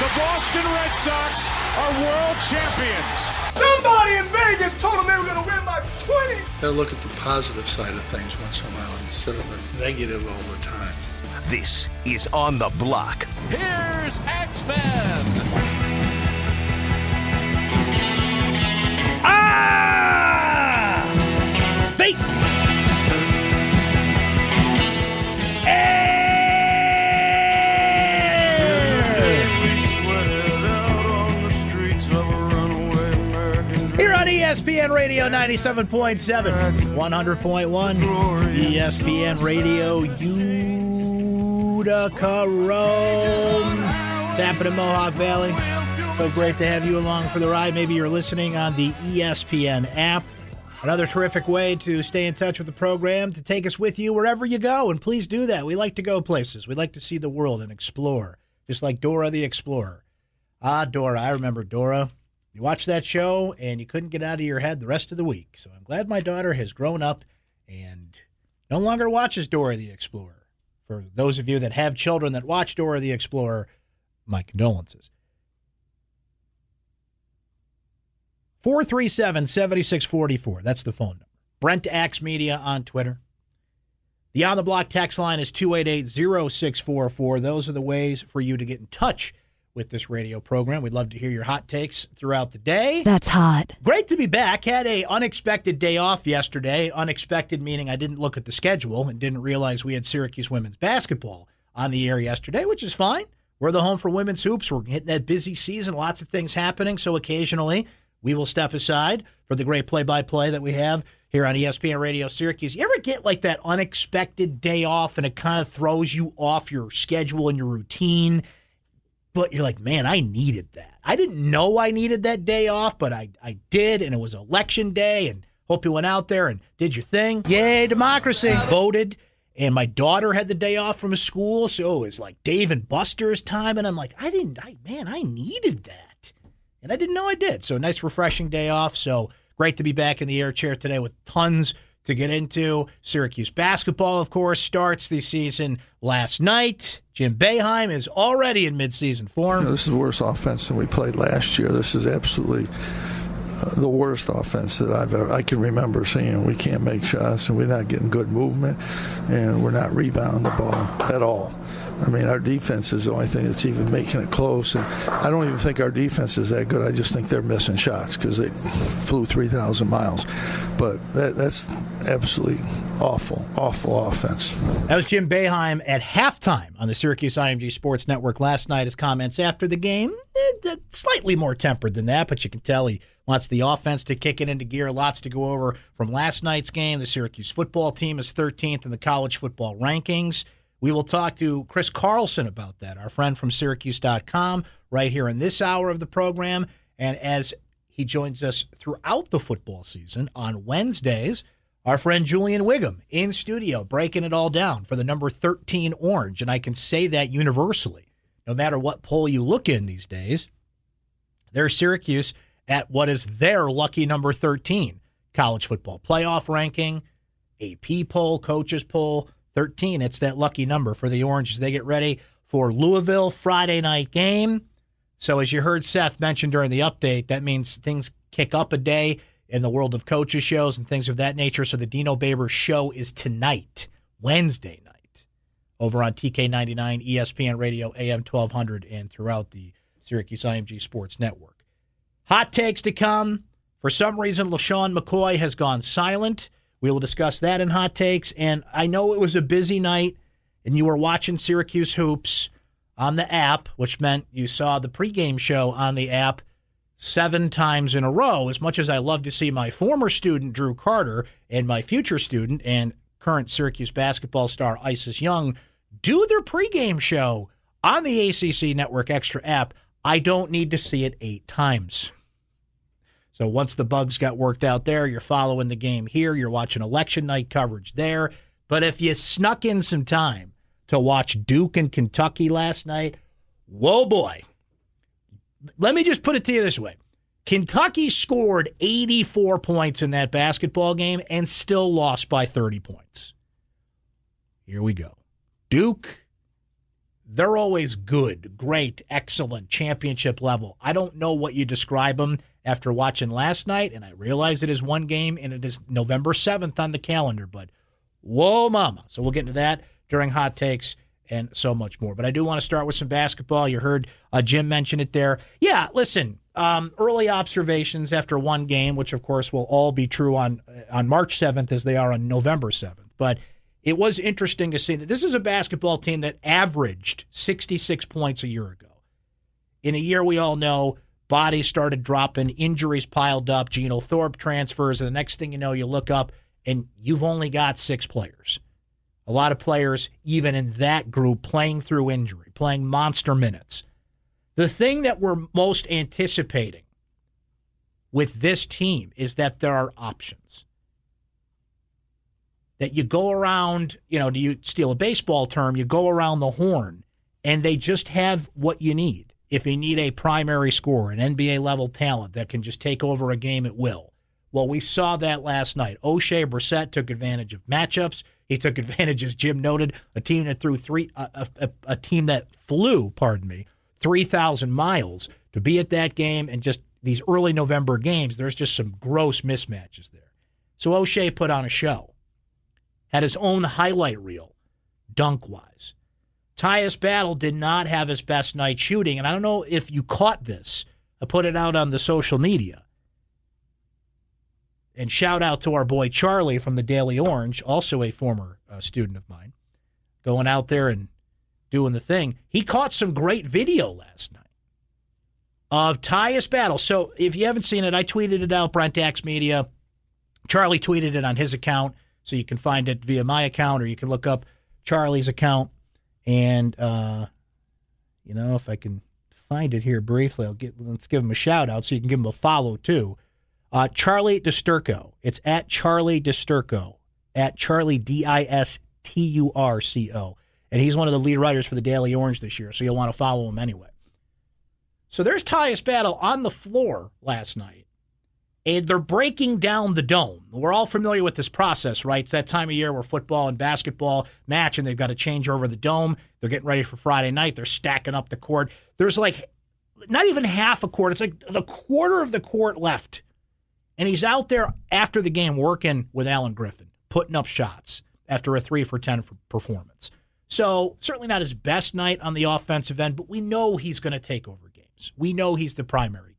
The Boston Red Sox are world champions. Somebody in Vegas told them they were going to win by 20. Gotta look at the positive side of things once in a while instead of the negative all the time. This is On the Block. Here's X-Men. Ah! Radio 97.7, 100.1, ESPN Radio Utica Rome. It's happening in Mohawk Valley. So great to have you along for the ride. Maybe you're listening on the ESPN app. Another terrific way to stay in touch with the program, to take us with you wherever you go. And please do that. We like to go places. We like to see the world and explore, just like Dora the Explorer. Ah, Dora. I remember Dora. You watched that show and you couldn't get out of your head the rest of the week. So I'm glad my daughter has grown up and no longer watches Dora the Explorer. For those of you that have children that watch Dora the Explorer, my condolences. 437 7644. That's the phone number. Brent Axe Media on Twitter. The On the Block text line is 288 0644. Those are the ways for you to get in touch with this radio program. We'd love to hear your hot takes throughout the day. That's hot. Great to be back. Had a unexpected day off yesterday. Unexpected meaning I didn't look at the schedule and didn't realize we had Syracuse women's basketball on the air yesterday, which is fine. We're the home for women's hoops. We're hitting that busy season, lots of things happening. So occasionally we will step aside for the great play-by-play that we have here on ESPN Radio Syracuse. You ever get like that unexpected day off and it kind of throws you off your schedule and your routine? But you're like, man, I needed that. I didn't know I needed that day off, but I, I did, and it was election day, and hope you went out there and did your thing. Yay, democracy. Voted, and my daughter had the day off from school, so it was like Dave and Buster's time, and I'm like, I didn't, I man, I needed that, and I didn't know I did. So nice, refreshing day off. So great to be back in the air chair today with tons to get into. Syracuse basketball, of course, starts the season last night. Jim Boeheim is already in midseason form. You know, this is the worst offense than we played last year. This is absolutely uh, the worst offense that I've ever I can remember seeing. We can't make shots, and we're not getting good movement, and we're not rebounding the ball at all. I mean, our defense is the only thing that's even making it close, and I don't even think our defense is that good. I just think they're missing shots because they flew 3,000 miles. But that, that's absolutely awful, awful offense. That was Jim Boeheim at halftime on the Syracuse IMG Sports Network last night. His comments after the game, eh, slightly more tempered than that, but you can tell he wants the offense to kick it into gear. Lots to go over from last night's game. The Syracuse football team is 13th in the college football rankings. We will talk to Chris Carlson about that, our friend from Syracuse.com, right here in this hour of the program. And as he joins us throughout the football season on Wednesdays, our friend Julian Wiggum in studio breaking it all down for the number 13 Orange. And I can say that universally, no matter what poll you look in these days, there's Syracuse at what is their lucky number 13 college football playoff ranking, AP poll, coaches poll 13. It's that lucky number for the Orange as they get ready for Louisville Friday night game. So, as you heard Seth mention during the update, that means things kick up a day in the world of coaches shows and things of that nature. So, the Dino Babers show is tonight, Wednesday night, over on TK99, ESPN Radio, AM 1200, and throughout the Syracuse IMG Sports Network. Hot takes to come. For some reason, LeSean McCoy has gone silent. We will discuss that in hot takes. And I know it was a busy night, and you were watching Syracuse hoops on the app, which meant you saw the pregame show on the app. seven times in a row. As much as I love to see my former student, Drew Carter, and my future student and current Syracuse basketball star, Isis Young, do their pregame show on the ACC Network Extra app, I don't need to see it eight times. So once the bugs got worked out there, you're following the game here, you're watching election night coverage there. But if you snuck in some time to watch Duke and Kentucky last night, whoa boy. Let me just put it to you this way. Kentucky scored 84 points in that basketball game and still lost by 30 points. Here we go. Duke, they're always good, great, excellent, championship level. I don't know what you describe them after watching last night, and I realize it is one game and it is November 7th on the calendar, but whoa, mama. So we'll get into that during hot takes and so much more. But I do want to start with some basketball. You heard uh, Jim mention it there. Yeah, listen, um, early observations after one game, which of course will all be true on on March 7th as they are on November 7th. But it was interesting to see that this is a basketball team that averaged 66 points a year ago. In a year we all know bodies started dropping, injuries piled up, Geno Thorpe transfers, and the next thing you know, you look up and you've only got six players. A lot of players, even in that group, playing through injury, playing monster minutes. The thing that we're most anticipating with this team is that there are options. That you go around, you know, do you steal a baseball term? You go around the horn and they just have what you need. If you need a primary scorer, an NBA level talent that can just take over a game at will. Well, we saw that last night. Oshae Brissett took advantage of matchups. He took advantage, as Jim noted, a team that threw three, a, a, a team that flew, pardon me, 3,000 miles to be at that game and just these early November games, there's just some gross mismatches there. So Oshae put on a show, had his own highlight reel, dunk wise. Tyus Battle did not have his best night shooting, and I don't know if you caught this. I put it out on the social media. And shout out to our boy Charlie from the Daily Orange, also a former uh, student of mine, going out there and doing the thing. He caught some great video last night of Tyus Battle. So if you haven't seen it, I tweeted it out, Brent Axe Media. Charlie tweeted it on his account, so you can find it via my account or you can look up Charlie's account. And uh, you know, if I can find it here briefly, I'll get let's give him a shout out so you can give him a follow too. Uh, Charlie Disturco. It's at Charlie Disturco. At Charlie D I S T U R C O and he's one of the lead writers for the Daily Orange this year, so you'll want to follow him anyway. So there's Tyus Battle on the floor last night, and they're breaking down the dome. We're all familiar with this process, right? It's that time of year where football and basketball match, and they've got to change over the dome. They're getting ready for Friday night. They're stacking up the court. There's like not even half a court. It's like the quarter of the court left. And he's out there after the game working with Allen Griffin, putting up shots after a three for 10 performance. So, certainly not his best night on the offensive end, but we know he's going to take over games. We know he's the primary.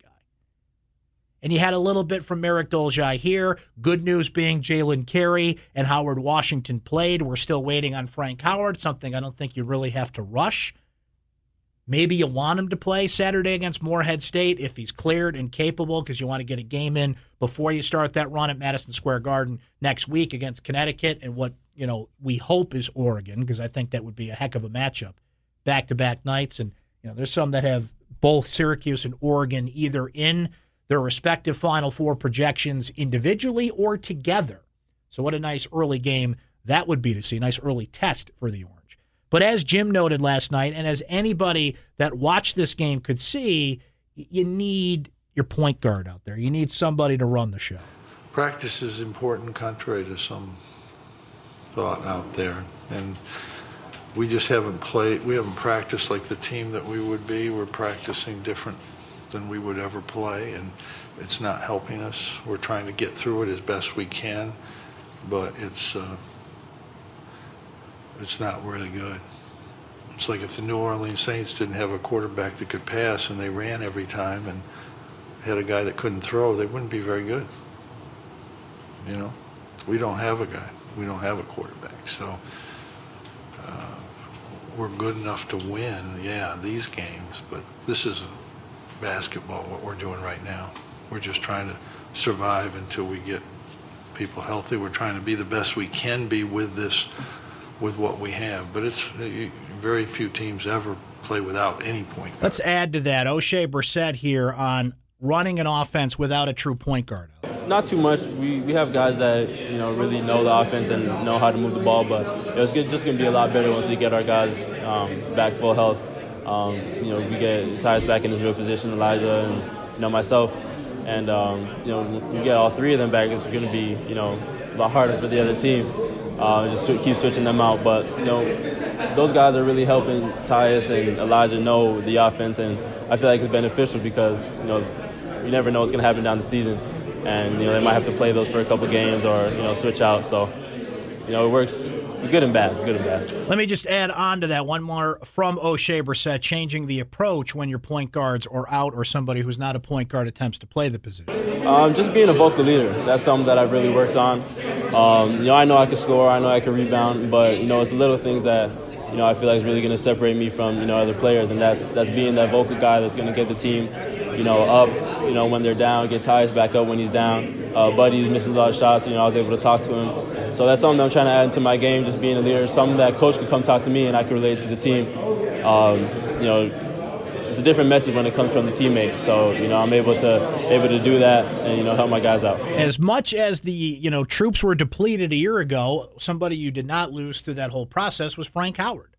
And you had a little bit from Marek Dolezaj here. Good news being Jalen Carey and Howard Washington played. We're still waiting on Frank Howard, something I don't think you really have to rush. Maybe you want him to play Saturday against Morehead State if he's cleared and capable because you want to get a game in before you start that run at Madison Square Garden next week against Connecticut and what you know, we hope is Oregon because I think that would be a heck of a matchup, back to back nights. And you know, there's some that have both Syracuse and Oregon either in their respective Final Four projections individually or together. So what a nice early game that would be to see, a nice early test for the Orange. But as Jim noted last night, and as anybody that watched this game could see, you need your point guard out there. You need somebody to run the show. Practice is important, contrary to some thought out there. And we just haven't played, we haven't practiced like the team that we would be. We're practicing different than we would ever play, and it's not helping us. We're trying to get through it as best we can, but it's uh, it's not really good. It's like if the New Orleans Saints didn't have a quarterback that could pass and they ran every time and had a guy that couldn't throw, they wouldn't be very good. You know, we don't have a guy we don't have a quarterback. So uh, we're good enough to win, yeah, these games, but this is a basketball, what we're doing right now. We're just trying to survive until we get people healthy. We're trying to be the best we can be with this, with what we have. But it's very few teams ever play without any point guard. Let's add to that. Oshae Brissett here on running an offense without a true point guard. Not too much. We, we have guys that you know really know the offense and know how to move the ball, but it's just going to be a lot better once we get our guys um, back full health. Um, you know, we get Tyus back in his real position, Elijah, and you know myself, and um, you know we get all three of them back. It's going to be you know a lot harder for the other team. Uh, just keep switching them out, but you know those guys are really helping Tyus and Elijah know the offense, and I feel like it's beneficial because you know you never know what's going to happen down the season, and you know they might have to play those for a couple games or you know switch out. So you know it works good and bad, good and bad. Let me just add on to that one more from Oshae Brissett, changing the approach when your point guards are out or somebody who's not a point guard attempts to play the position. Um, just being a vocal leader. That's something that I've really worked on. Um, you know, I know I can score, I know I can rebound, but you know, it's the little things that you know I feel like is really going to separate me from you know other players, and that's that's being that vocal guy that's going to get the team, you know, up. You know, when they're down, get Tyus back up when he's down. Uh, Buddy's missing a lot of shots. You know, I was able to talk to him. So that's something I'm trying to add into my game, just being a leader. Something that coach can come talk to me and I can relate to the team. Um, you know, it's a different message when it comes from the teammates. So you know, I'm able to able to do that and you know help my guys out. As much as the you know troops were depleted a year ago, somebody you did not lose through that whole process was Frank Howard.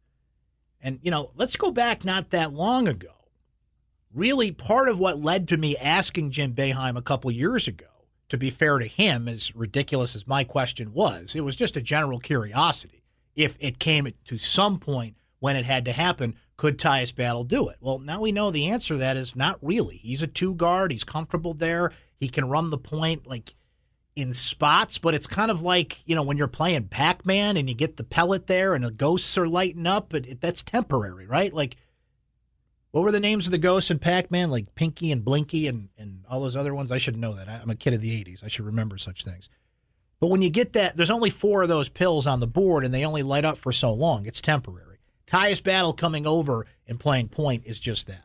And you know, let's go back not that long ago. Really, part of what led to me asking Jim Boeheim a couple years ago to be fair to him, as ridiculous as my question was, it was just a general curiosity. If it came to some point when it had to happen, could Tyus Battle do it? Well, now we know the answer to that is not really. He's a two guard. He's comfortable there. He can run the point like in spots, but it's kind of like, you know, when you're playing Pac Man and you get the pellet there and the ghosts are lighting up, but it, that's temporary, right? Like, what were the names of the ghosts in Pac Man? Like Pinky and Blinky and, and all those other ones? I should know that. I'm a kid of the 80s. I should remember such things. But when you get that, there's only four of those pills on the board and they only light up for so long. It's temporary. Tyus Battle coming over and playing point is just that.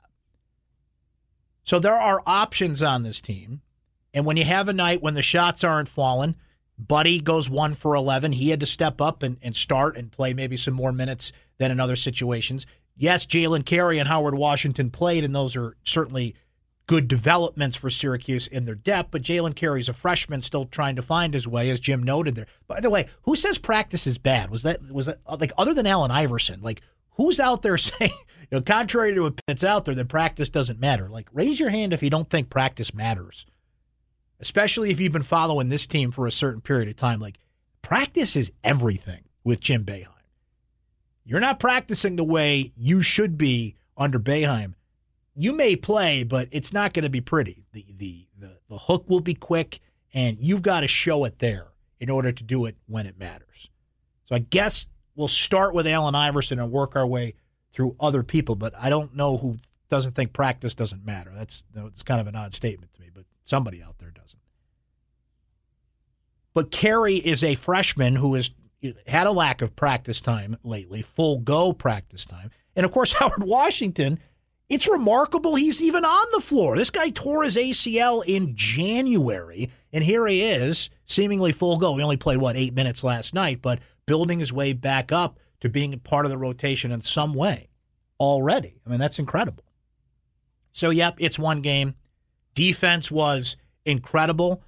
So there are options on this team. And when you have a night when the shots aren't falling, Buddy goes one for 11. He had to step up and, and start and play maybe some more minutes than in other situations yes, Jalen Carey and Howard Washington played, and those are certainly good developments for Syracuse in their depth. But Jalen Carey's a freshman, still trying to find his way, as Jim noted there. By the way, who says practice is bad? Was that was that like other than Allen Iverson? Like who's out there saying, you know, contrary to what's out there, that practice doesn't matter? Like raise your hand if you don't think practice matters, especially if you've been following this team for a certain period of time. Like practice is everything with Jim Boeheim. You're not practicing the way you should be under Boeheim. You may play, but it's not going to be pretty. The, the the the hook will be quick, and you've got to show it there in order to do it when it matters. So I guess we'll start with Allen Iverson and work our way through other people. But I don't know who doesn't think practice doesn't matter. That's that's kind of an odd statement to me, but somebody out there doesn't. But Carey is a freshman who is had a lack of practice time lately, full go practice time. And of course, Howard Washington, it's remarkable he's even on the floor. This guy tore his ACL in January, and here he is, seemingly full go. He only played, what, eight minutes last night, but building his way back up to being part of the rotation in some way already. I mean, that's incredible. So, yep, it's one game. Defense was incredible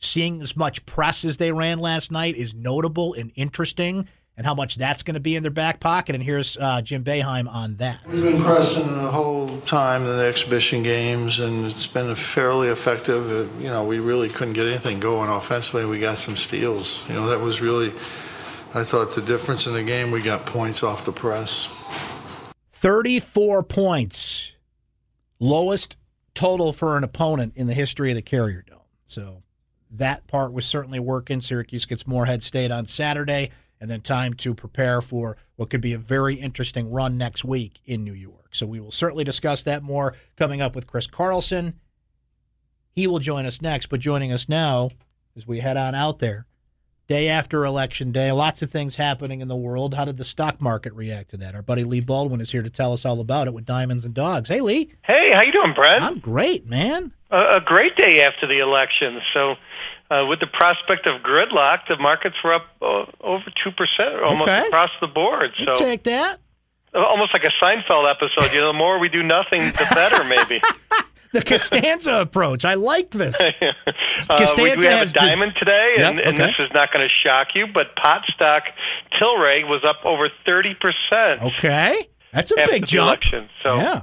seeing as much press as they ran last night is notable and interesting, and how much that's going to be in their back pocket. And here's uh, Jim Boeheim on that. We've been pressing the whole time in the exhibition games, and it's been fairly effective. Uh, you know, we really couldn't get anything going offensively. We got some steals. You know, that was really, I thought, the difference in the game. We got points off the press. 34 points, lowest total for an opponent in the history of the Carrier Dome. So that part was certainly working. Syracuse gets Morehead State on Saturday, and then time to prepare for what could be a very interesting run next week in New York. So we will certainly discuss that more coming up with Chris Carlson. He will join us next, but joining us now as we head on out there, day after election day. Lots of things happening in the world. How did the stock market react to that? Our buddy Lee Baldwin is here to tell us all about it with Diamonds and Dogs. Hey, Lee. Hey, how you doing, Brent? I'm great, man. A, a great day after the election. So, uh, with the prospect of gridlock, the markets were up uh, over two percent, almost Okay. across the board. You So, take that. almost like a Seinfeld episode. You know, the more we do nothing, the better, maybe. The Costanza approach. I like this. uh, we, we have has a the- diamond today, and, Yep, and this is not going to shock you, but pot stock Tilray was up over thirty percent Okay. That's a big jump. election. So, Yeah.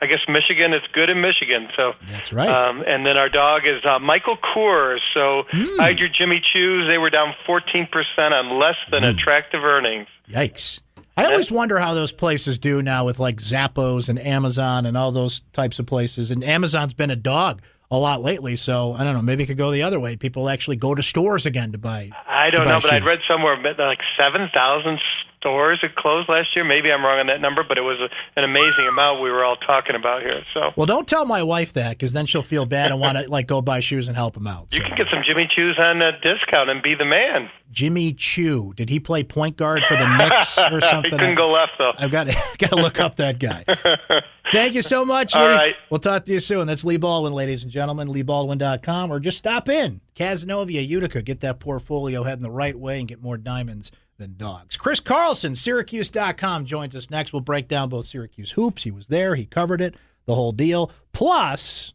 I guess Michigan is good in Michigan. So That's right. Um, and then our dog is uh, Michael Kors. So Hmm. I your Jimmy Choos. They were down 14% on less than Hmm. attractive earnings. Yikes. I always wonder how those places do now with like Zappos and Amazon and all those types of places. And Amazon's been a dog a lot lately, so I don't know. Maybe it could go the other way. People actually go to stores again to buy. I don't buy know, but I'd read somewhere like 7,000 stores had closed last year. Maybe I'm wrong on that number, but it was a, an amazing amount we were all talking about here. So Well, don't tell my wife that because then she'll feel bad and want to like go buy shoes and help him out. you can get some Jimmy Choos on a discount and be the man. Jimmy Chu, did he play point guard for the Knicks or he something? couldn't go left, though. I've got got to look up that guy. Thank you so much, Lee. All right. We'll talk to you soon. That's Lee Baldwin, ladies and gentlemen. LeeBaldwin.com or just stop in. Casanova, Utica. Get that portfolio heading the right way and get more diamonds than dogs. Chris Carlson, Syracuse.com, joins us next. We'll break down both Syracuse hoops. He was there, he covered it, the whole deal. Plus,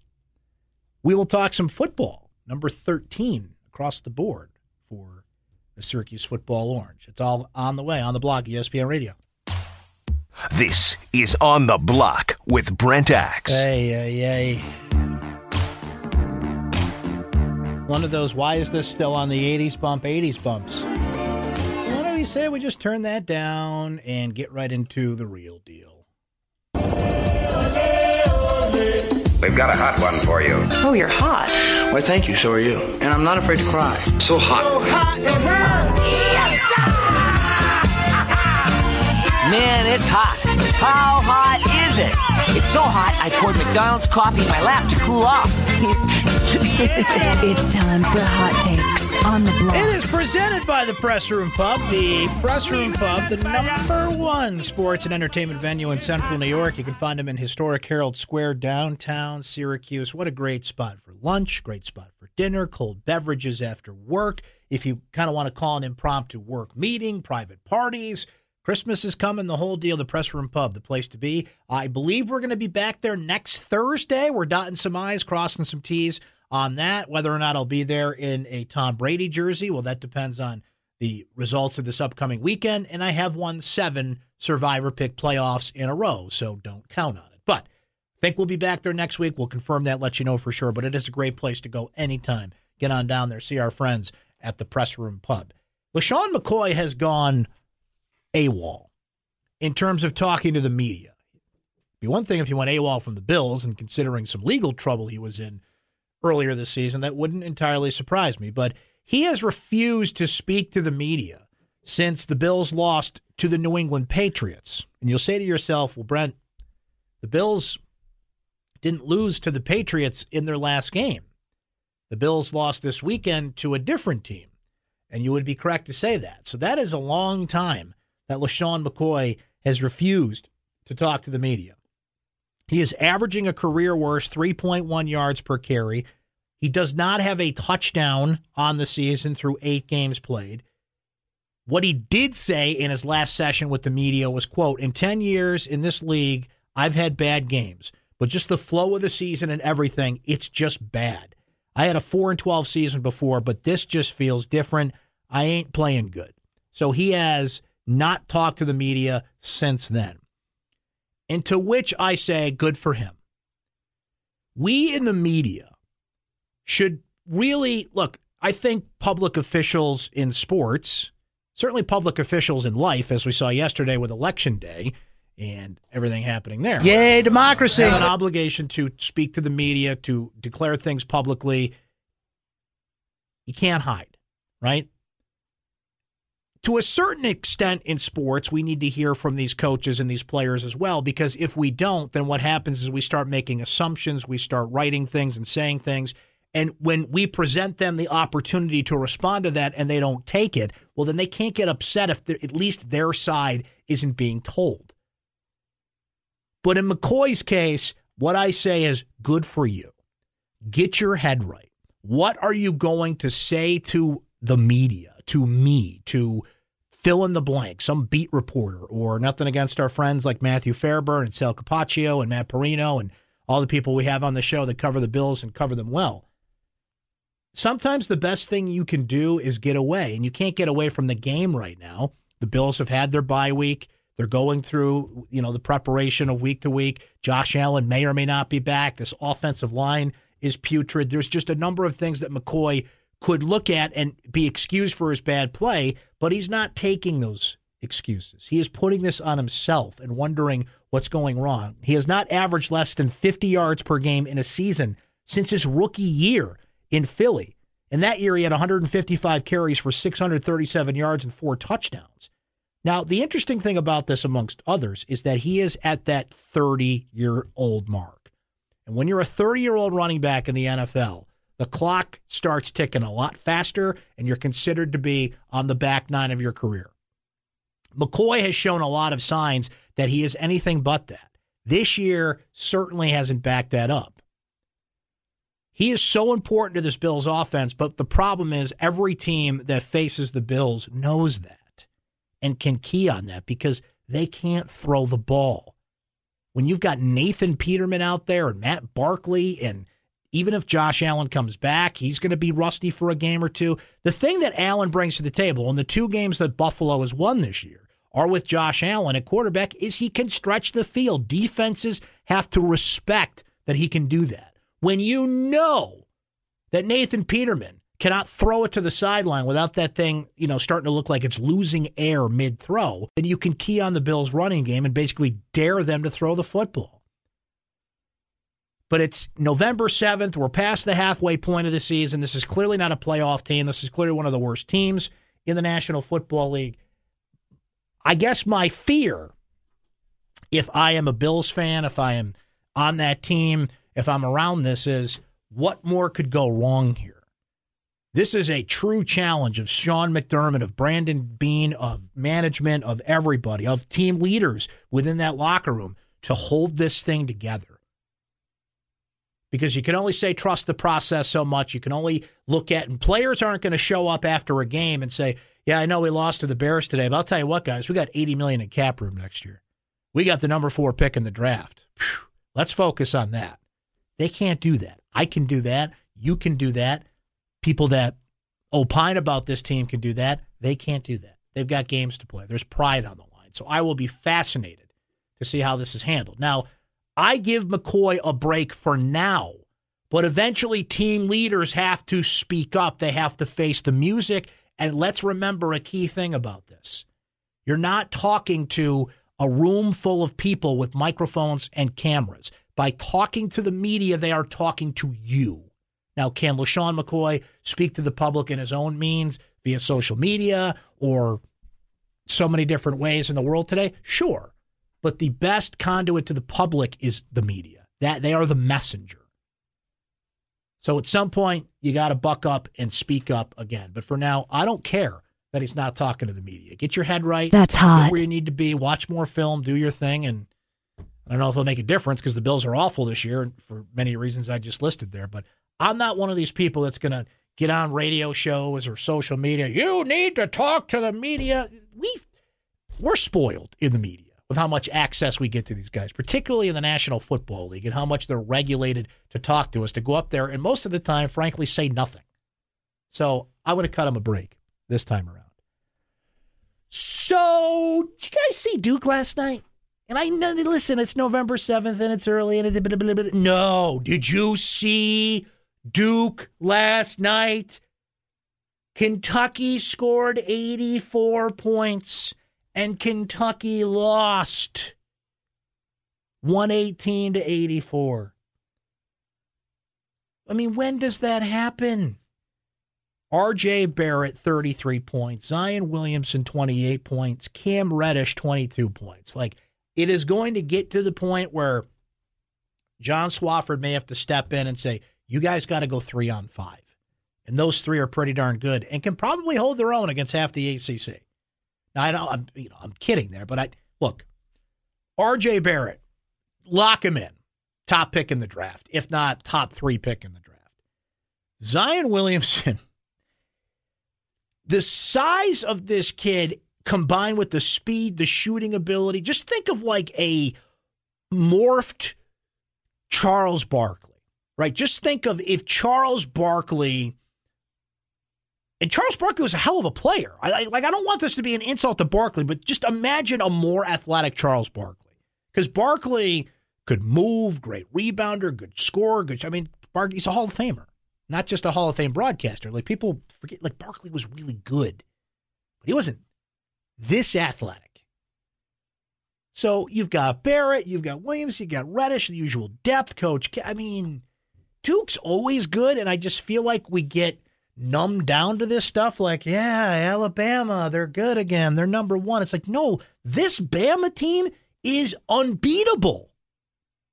we will talk some football. Number 13 across the board for the Syracuse football orange. It's all on the way on the block, ESPN Radio. This is On the Block with Brent Axe. Hey, hey, hey. One of those, why is this still on the 80s bump, 80s bumps? Why we say we just turn that down and get right into the real deal? We've got a hot one for you. Oh, you're hot. Why, thank you. So are you. And I'm not afraid to cry. So hot. So hot and burning. Man, it's hot. How hot is? It's so hot, I poured McDonald's coffee in my lap to cool off. It's time for hot takes on the block. It is presented by the Press Room Pub, the Press Room Pub, the number one sports and entertainment venue in central New York. You can find them in historic Herald Square, downtown Syracuse. What a great spot for lunch, great spot for dinner, cold beverages after work. If you kind of want to call an impromptu work meeting, private parties, Christmas is coming, the whole deal. The Press Room Pub, the place to be. I believe we're going to be back there next Thursday. We're dotting some I's, crossing some T's on that. Whether or not I'll be there in a Tom Brady jersey, well, that depends on the results of this upcoming weekend. And I have won seven Survivor Pick playoffs in a row, so don't count on it. But I think we'll be back there next week. We'll confirm that, let you know for sure. But it is a great place to go anytime. Get on down there, see our friends at the Press Room Pub. LeSean McCoy has gone AWOL in terms of talking to the media. Be one thing if he went AWOL from the Bills and considering some legal trouble he was in earlier this season, that wouldn't entirely surprise me. But he has refused to speak to the media since the Bills lost to the New England Patriots. And you'll say to yourself, well, Brent, the Bills didn't lose to the Patriots in their last game. The Bills lost this weekend to a different team. And you would be correct to say that. So that is a long time that LeSean McCoy has refused to talk to the media. He is averaging a career worst 3.1 yards per carry. He does not have a touchdown on the season through eight games played. What he did say in his last session with the media was, quote, in 10 years in this league, I've had bad games, but just the flow of the season and everything, it's just bad. I had a 4 and 12 season before, but this just feels different. I ain't playing good. So he has not talked to the media since then. And to which I say, good for him. We in the media should really look. I think public officials in sports, certainly public officials in life, as we saw yesterday with Election Day and everything happening there. Yay, democracy. Have an obligation to speak to the media, to declare things publicly. You can't hide, right? To a certain extent in sports, we need to hear from these coaches and these players as well, because if we don't, then what happens is we start making assumptions, we start writing things and saying things, And when we present them the opportunity to respond to that and they don't take it, well, then they can't get upset if at least their side isn't being told. But in McCoy's case, what I say is good for you. Get your head right. What are you going to say to the media, to me, to fill in the blank, some beat reporter, or nothing against our friends like Matthew Fairburn and Sal Capaccio and Matt Parrino and all the people we have on the show that cover the Bills and cover them well. Sometimes the best thing you can do is get away, and you can't get away from the game right now. The Bills have had their bye week. They're going through, you know, the preparation of week to week. Josh Allen may or may not be back. This offensive line is putrid. There's just a number of things that McCoy could look at and be excused for his bad play, but he's not taking those excuses. He is putting this on himself and wondering what's going wrong. He has not averaged less than 50 yards per game in a season since his rookie year in Philly. In that year, he had 155 carries for 637 yards and four touchdowns. Now, the interesting thing about this, amongst others, is that he is at that 30 year old mark. And when you're a 30 year old running back in the NFL, the clock starts ticking a lot faster and you're considered to be on the back nine of your career. McCoy has shown a lot of signs that he is anything but that. This year certainly hasn't backed that up. He is so important to this Bills offense, but the problem is every team that faces the Bills knows that and can key on that because they can't throw the ball. When you've got Nathan Peterman out there and Matt Barkley and even if Josh Allen comes back, he's going to be rusty for a game or two. The thing that Allen brings to the table in the two games that Buffalo has won this year are with Josh Allen at quarterback is he can stretch the field. Defenses have to respect that he can do that. When you know that Nathan Peterman cannot throw it to the sideline without that thing, you know, starting to look like it's losing air mid throw, then you can key on the Bills running game and basically dare them to throw the football. But it's November 7th. We're past the halfway point of the season. This is clearly not a playoff team. This is clearly one of the worst teams in the National Football League. I guess my fear, if I am a Bills fan, if I am on that team, if I'm around this, is what more could go wrong here? This is a true challenge of Sean McDermott, of Brandon Beane, of management, of everybody, of team leaders within that locker room to hold this thing together because you can only say trust the process so much. You can only look at, and players aren't going to show up after a game and say, "Yeah, I know we lost to the Bears today, but I'll tell you what, guys, we got 80 million in cap room next year. We got the number four pick in the draft. Whew, let's focus on that." They can't do that. I can do that. You can do that. People that opine about this team can do that. They can't do that. They've got games to play. There's pride on the line. So I will be fascinated to see how this is handled. Now, I give McCoy a break for now, but eventually team leaders have to speak up. They have to face the music. And let's remember a key thing about this you're not talking to a room full of people with microphones and cameras. By talking to the media, they are talking to you. Now, can LeSean McCoy speak to the public in his own means via social media or so many different ways in the world today? Sure but the best conduit to the public is the media. That they are the messenger. So at some point you got to buck up and speak up again. But for now, I don't care that he's not talking to the media. Get your head right. That's hot. where you need to be. Watch more film. Do your thing. And I don't know if it'll make a difference because the Bills are awful this year for many reasons I just listed there. But I'm not one of these people that's going to get on radio shows or social media. You need to talk to the media. We we're spoiled in the media with how much access we get to these guys, particularly in the National Football League, and how much they're regulated to talk to us, to go up there, and most of the time, frankly, say nothing. So I would have cut him a break this time around. So, did you guys see Duke last night? And I know, listen, it's November 7th and it's early. And it's, no, did you see Duke last night? Kentucky scored 84 points and Kentucky lost 118 to 84. I mean, when does that happen? RJ Barrett, 33 points. Zion Williamson, 28 points. Cam Reddish, 22 points. Like, it is going to get to the point where John Swofford may have to step in and say, You guys got to go three on five. And those three are pretty darn good and can probably hold their own against half the ACC. Now I know I'm you know I'm kidding there, but I look, RJ Barrett, lock him in. Top pick in the draft, if not top three pick in the draft. Zion Williamson, the size of this kid combined with the speed, the shooting ability, just think of like a morphed Charles Barkley, right? Just think of if Charles Barkley and Charles Barkley was a hell of a player. I, I, like I don't want this to be an insult to Barkley, but just imagine a more athletic Charles Barkley. Because Barkley could move, great rebounder, good scorer, good I mean, Barkley's a Hall of Famer, not just a Hall of Fame broadcaster. Like people forget like Barkley was really good. But he wasn't this athletic. So you've got Barrett, you've got Williams, you've got Reddish, the usual depth coach. I mean, Duke's always good, and I just feel like we get numbed down to this stuff. Like, yeah, Alabama, they're good again. They're number one. It's like, no, this Bama team is unbeatable,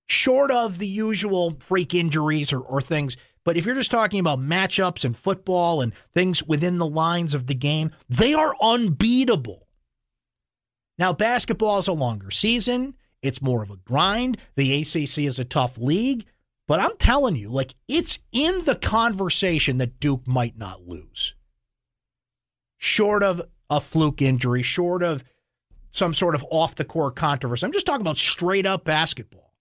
short of the usual freak injuries or, or things. But if you're just talking about matchups and football and things within the lines of the game, they are unbeatable. Now, basketball is a longer season. It's more of a grind. The ACC is a tough league. But I'm telling you, like, it's in the conversation that Duke might not lose. Short of a fluke injury, short of some sort of off the court controversy. I'm just talking about straight up basketball.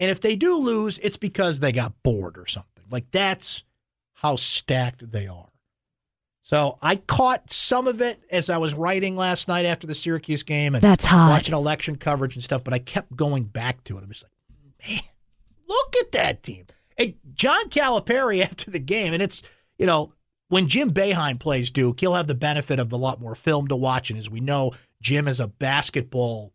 And if they do lose, it's because they got bored or something. Like, that's how stacked they are. So I caught some of it as I was writing last night after the Syracuse game and That's hot. watching election coverage and stuff, but I kept going back to it. I'm just like, man, look at that team. And John Calipari after the game, and it's, you know, when Jim Boeheim plays Duke, he'll have the benefit of a lot more film to watch. And as we know, Jim is a basketball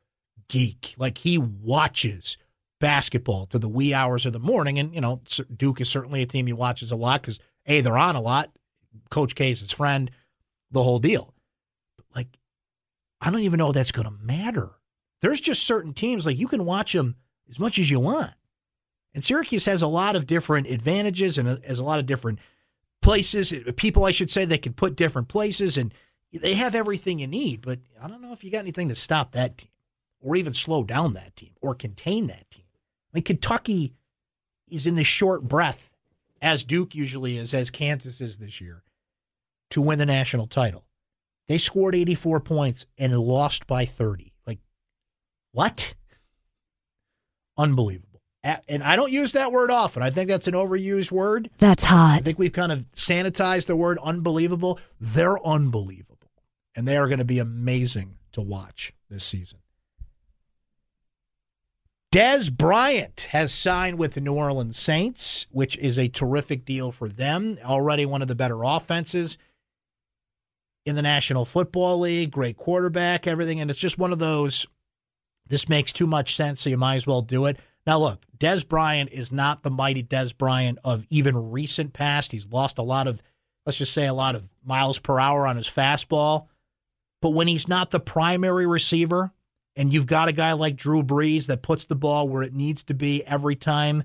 geek. Like he watches basketball to the wee hours of the morning. And, you know, Duke is certainly a team he watches a lot because, A, they're on a lot. Coach K is his friend, the whole deal. But like, I don't even know if that's going to matter. There's just certain teams like you can watch them as much as you want, and Syracuse has a lot of different advantages and has a lot of different places, uh, people I should say they can put different places, and they have everything you need. But I don't know if you got anything to stop that team, or even slow down that team, or contain that team. I mean, Kentucky is in the short breath, as Duke usually is, as Kansas is this year, to win the national title. They scored 84 points and lost by 30. Like, what? Unbelievable. And I don't use that word often. I think that's an overused word. That's hot. I think we've kind of sanitized the word unbelievable. They're unbelievable. And they are going to be amazing to watch this season. Dez Bryant has signed with the New Orleans Saints, which is a terrific deal for them. Already one of the better offenses in the National Football League, great quarterback, everything. And it's just one of those, this makes too much sense, so you might as well do it. Now, look, Dez Bryant is not the mighty Dez Bryant of even recent past. He's lost a lot of, let's just say, a lot of miles per hour on his fastball. But when he's not the primary receiver, and you've got a guy like Drew Brees that puts the ball where it needs to be every time,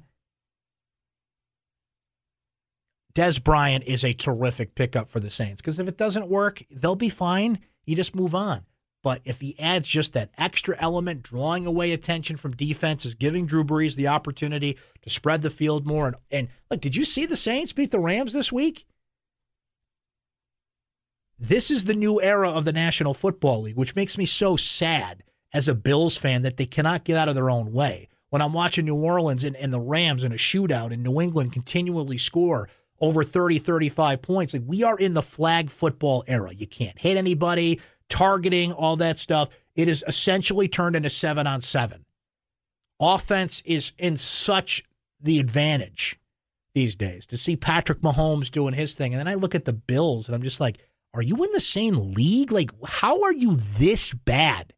Dez Bryant is a terrific pickup for the Saints because if it doesn't work, they'll be fine. You just move on. But if he adds just that extra element, drawing away attention from defenses, giving Drew Brees the opportunity to spread the field more, and, and look, did you see the Saints beat the Rams this week? This is the new era of the National Football League, which makes me so sad as a Bills fan that they cannot get out of their own way. When I'm watching New Orleans and, and the Rams in a shootout and New England continually score over 30, 35 points, like we are in the flag football era. You can't hit anybody, targeting, all that stuff. It is essentially turned into seven on seven. Offense is in such the advantage these days to see Patrick Mahomes doing his thing. And then I look at the Bills and I'm just like, are you in the same league? Like, how are you this bad?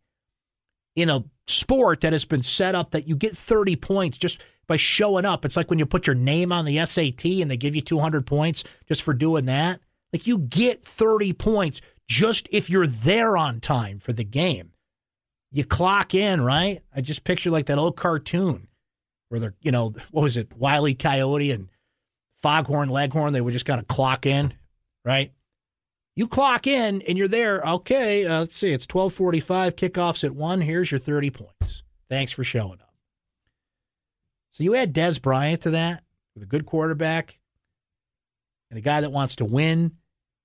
in a sport that has been set up that you get 30 points just by showing up. It's like when you put your name on the SAT and they give you 200 points just for doing that. Like you get 30 points just if you're there on time for the game. You clock in, right? I just picture like that old cartoon where they're, you know, what was it, Wiley Coyote and foghorn, leghorn, they would just kind of clock in, right? You clock in and you're there. Okay, uh, let's see. It's 1245, kickoffs at 1. Here's your 30 points. Thanks for showing up. So you add Dez Bryant to that with a good quarterback and a guy that wants to win,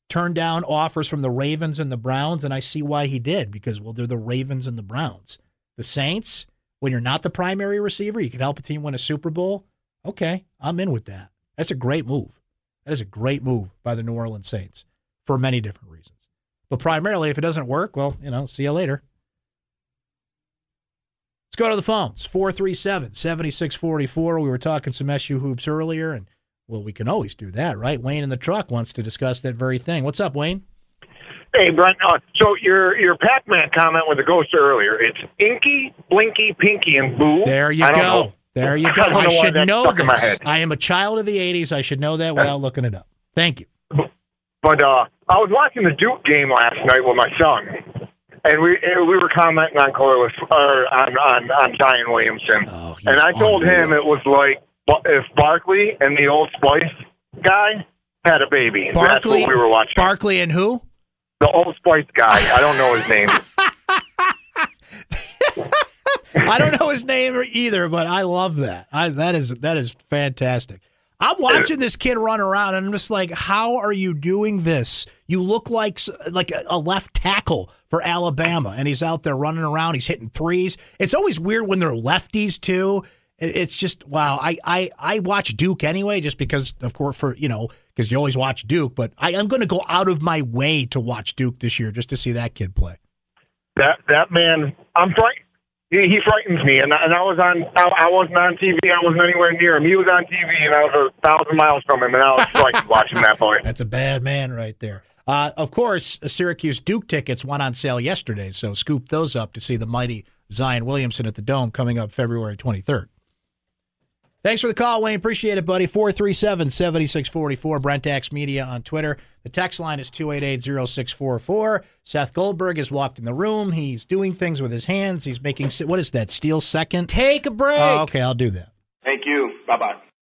turn down offers from the Ravens and the Browns, and I see why he did because, well, they're the Ravens and the Browns. The Saints, when you're not the primary receiver, you can help a team win a Super Bowl. Okay, I'm in with that. That's a great move. That is a great move by the New Orleans Saints for many different reasons. But primarily, if it doesn't work, well, you know, see you later. Let's go to the phones 437 7644. We were talking some SU hoops earlier, and well, we can always do that, right? Wayne in the truck wants to discuss that very thing. What's up, Wayne? Hey, Brent. Uh, so your your Pac Man comment with the ghost earlier. It's Inky, Blinky, Pinky, and Boo. There you go. know. There you go. I, I, know should know this. I am a child of the 80s. I should know that without looking it up. Thank you. But uh, I was watching the Duke game last night with my son, and we and we were commenting on Corliss or on on, on Zion Williamson, Oh, and I told him it was like if Barkley and the Old Spice guy had a baby. That's what we were watching. Barkley and who? the Old Spice guy. I don't know his name. I don't know his name either, but I love that. I, that is that is fantastic. I'm watching this kid run around, and I'm just like, "How are you doing this? You look like like a, left tackle for Alabama, and he's out there running around. He's hitting threes. It's always weird when they're lefties too. It's just wow. I I I watch Duke anyway, just because of course for you know because you always watch Duke, but I am going to go out of my way to watch Duke this year just to see that kid play. That that man, I'm frightened. He, he frightens me, and I- and I was on. I, I wasn't on TV. I wasn't anywhere near him. He was on TV, and I was a thousand miles from him, and I was frightened watching that boy. That's a bad man right there. Uh, of course, Syracuse Duke tickets went on sale yesterday, so scoop those up to see the mighty Zion Williamson at the Dome coming up February 23rd. Thanks for the call, Wayne. Appreciate it, buddy. 437 7644, Brent Axe Media on Twitter. The text line is 288 0644. Seth Goldberg has walked in the room. He's doing things with his hands. He's making, what is that, steel second? Take a break. Oh, okay, I'll do that. Thank you. Bye bye.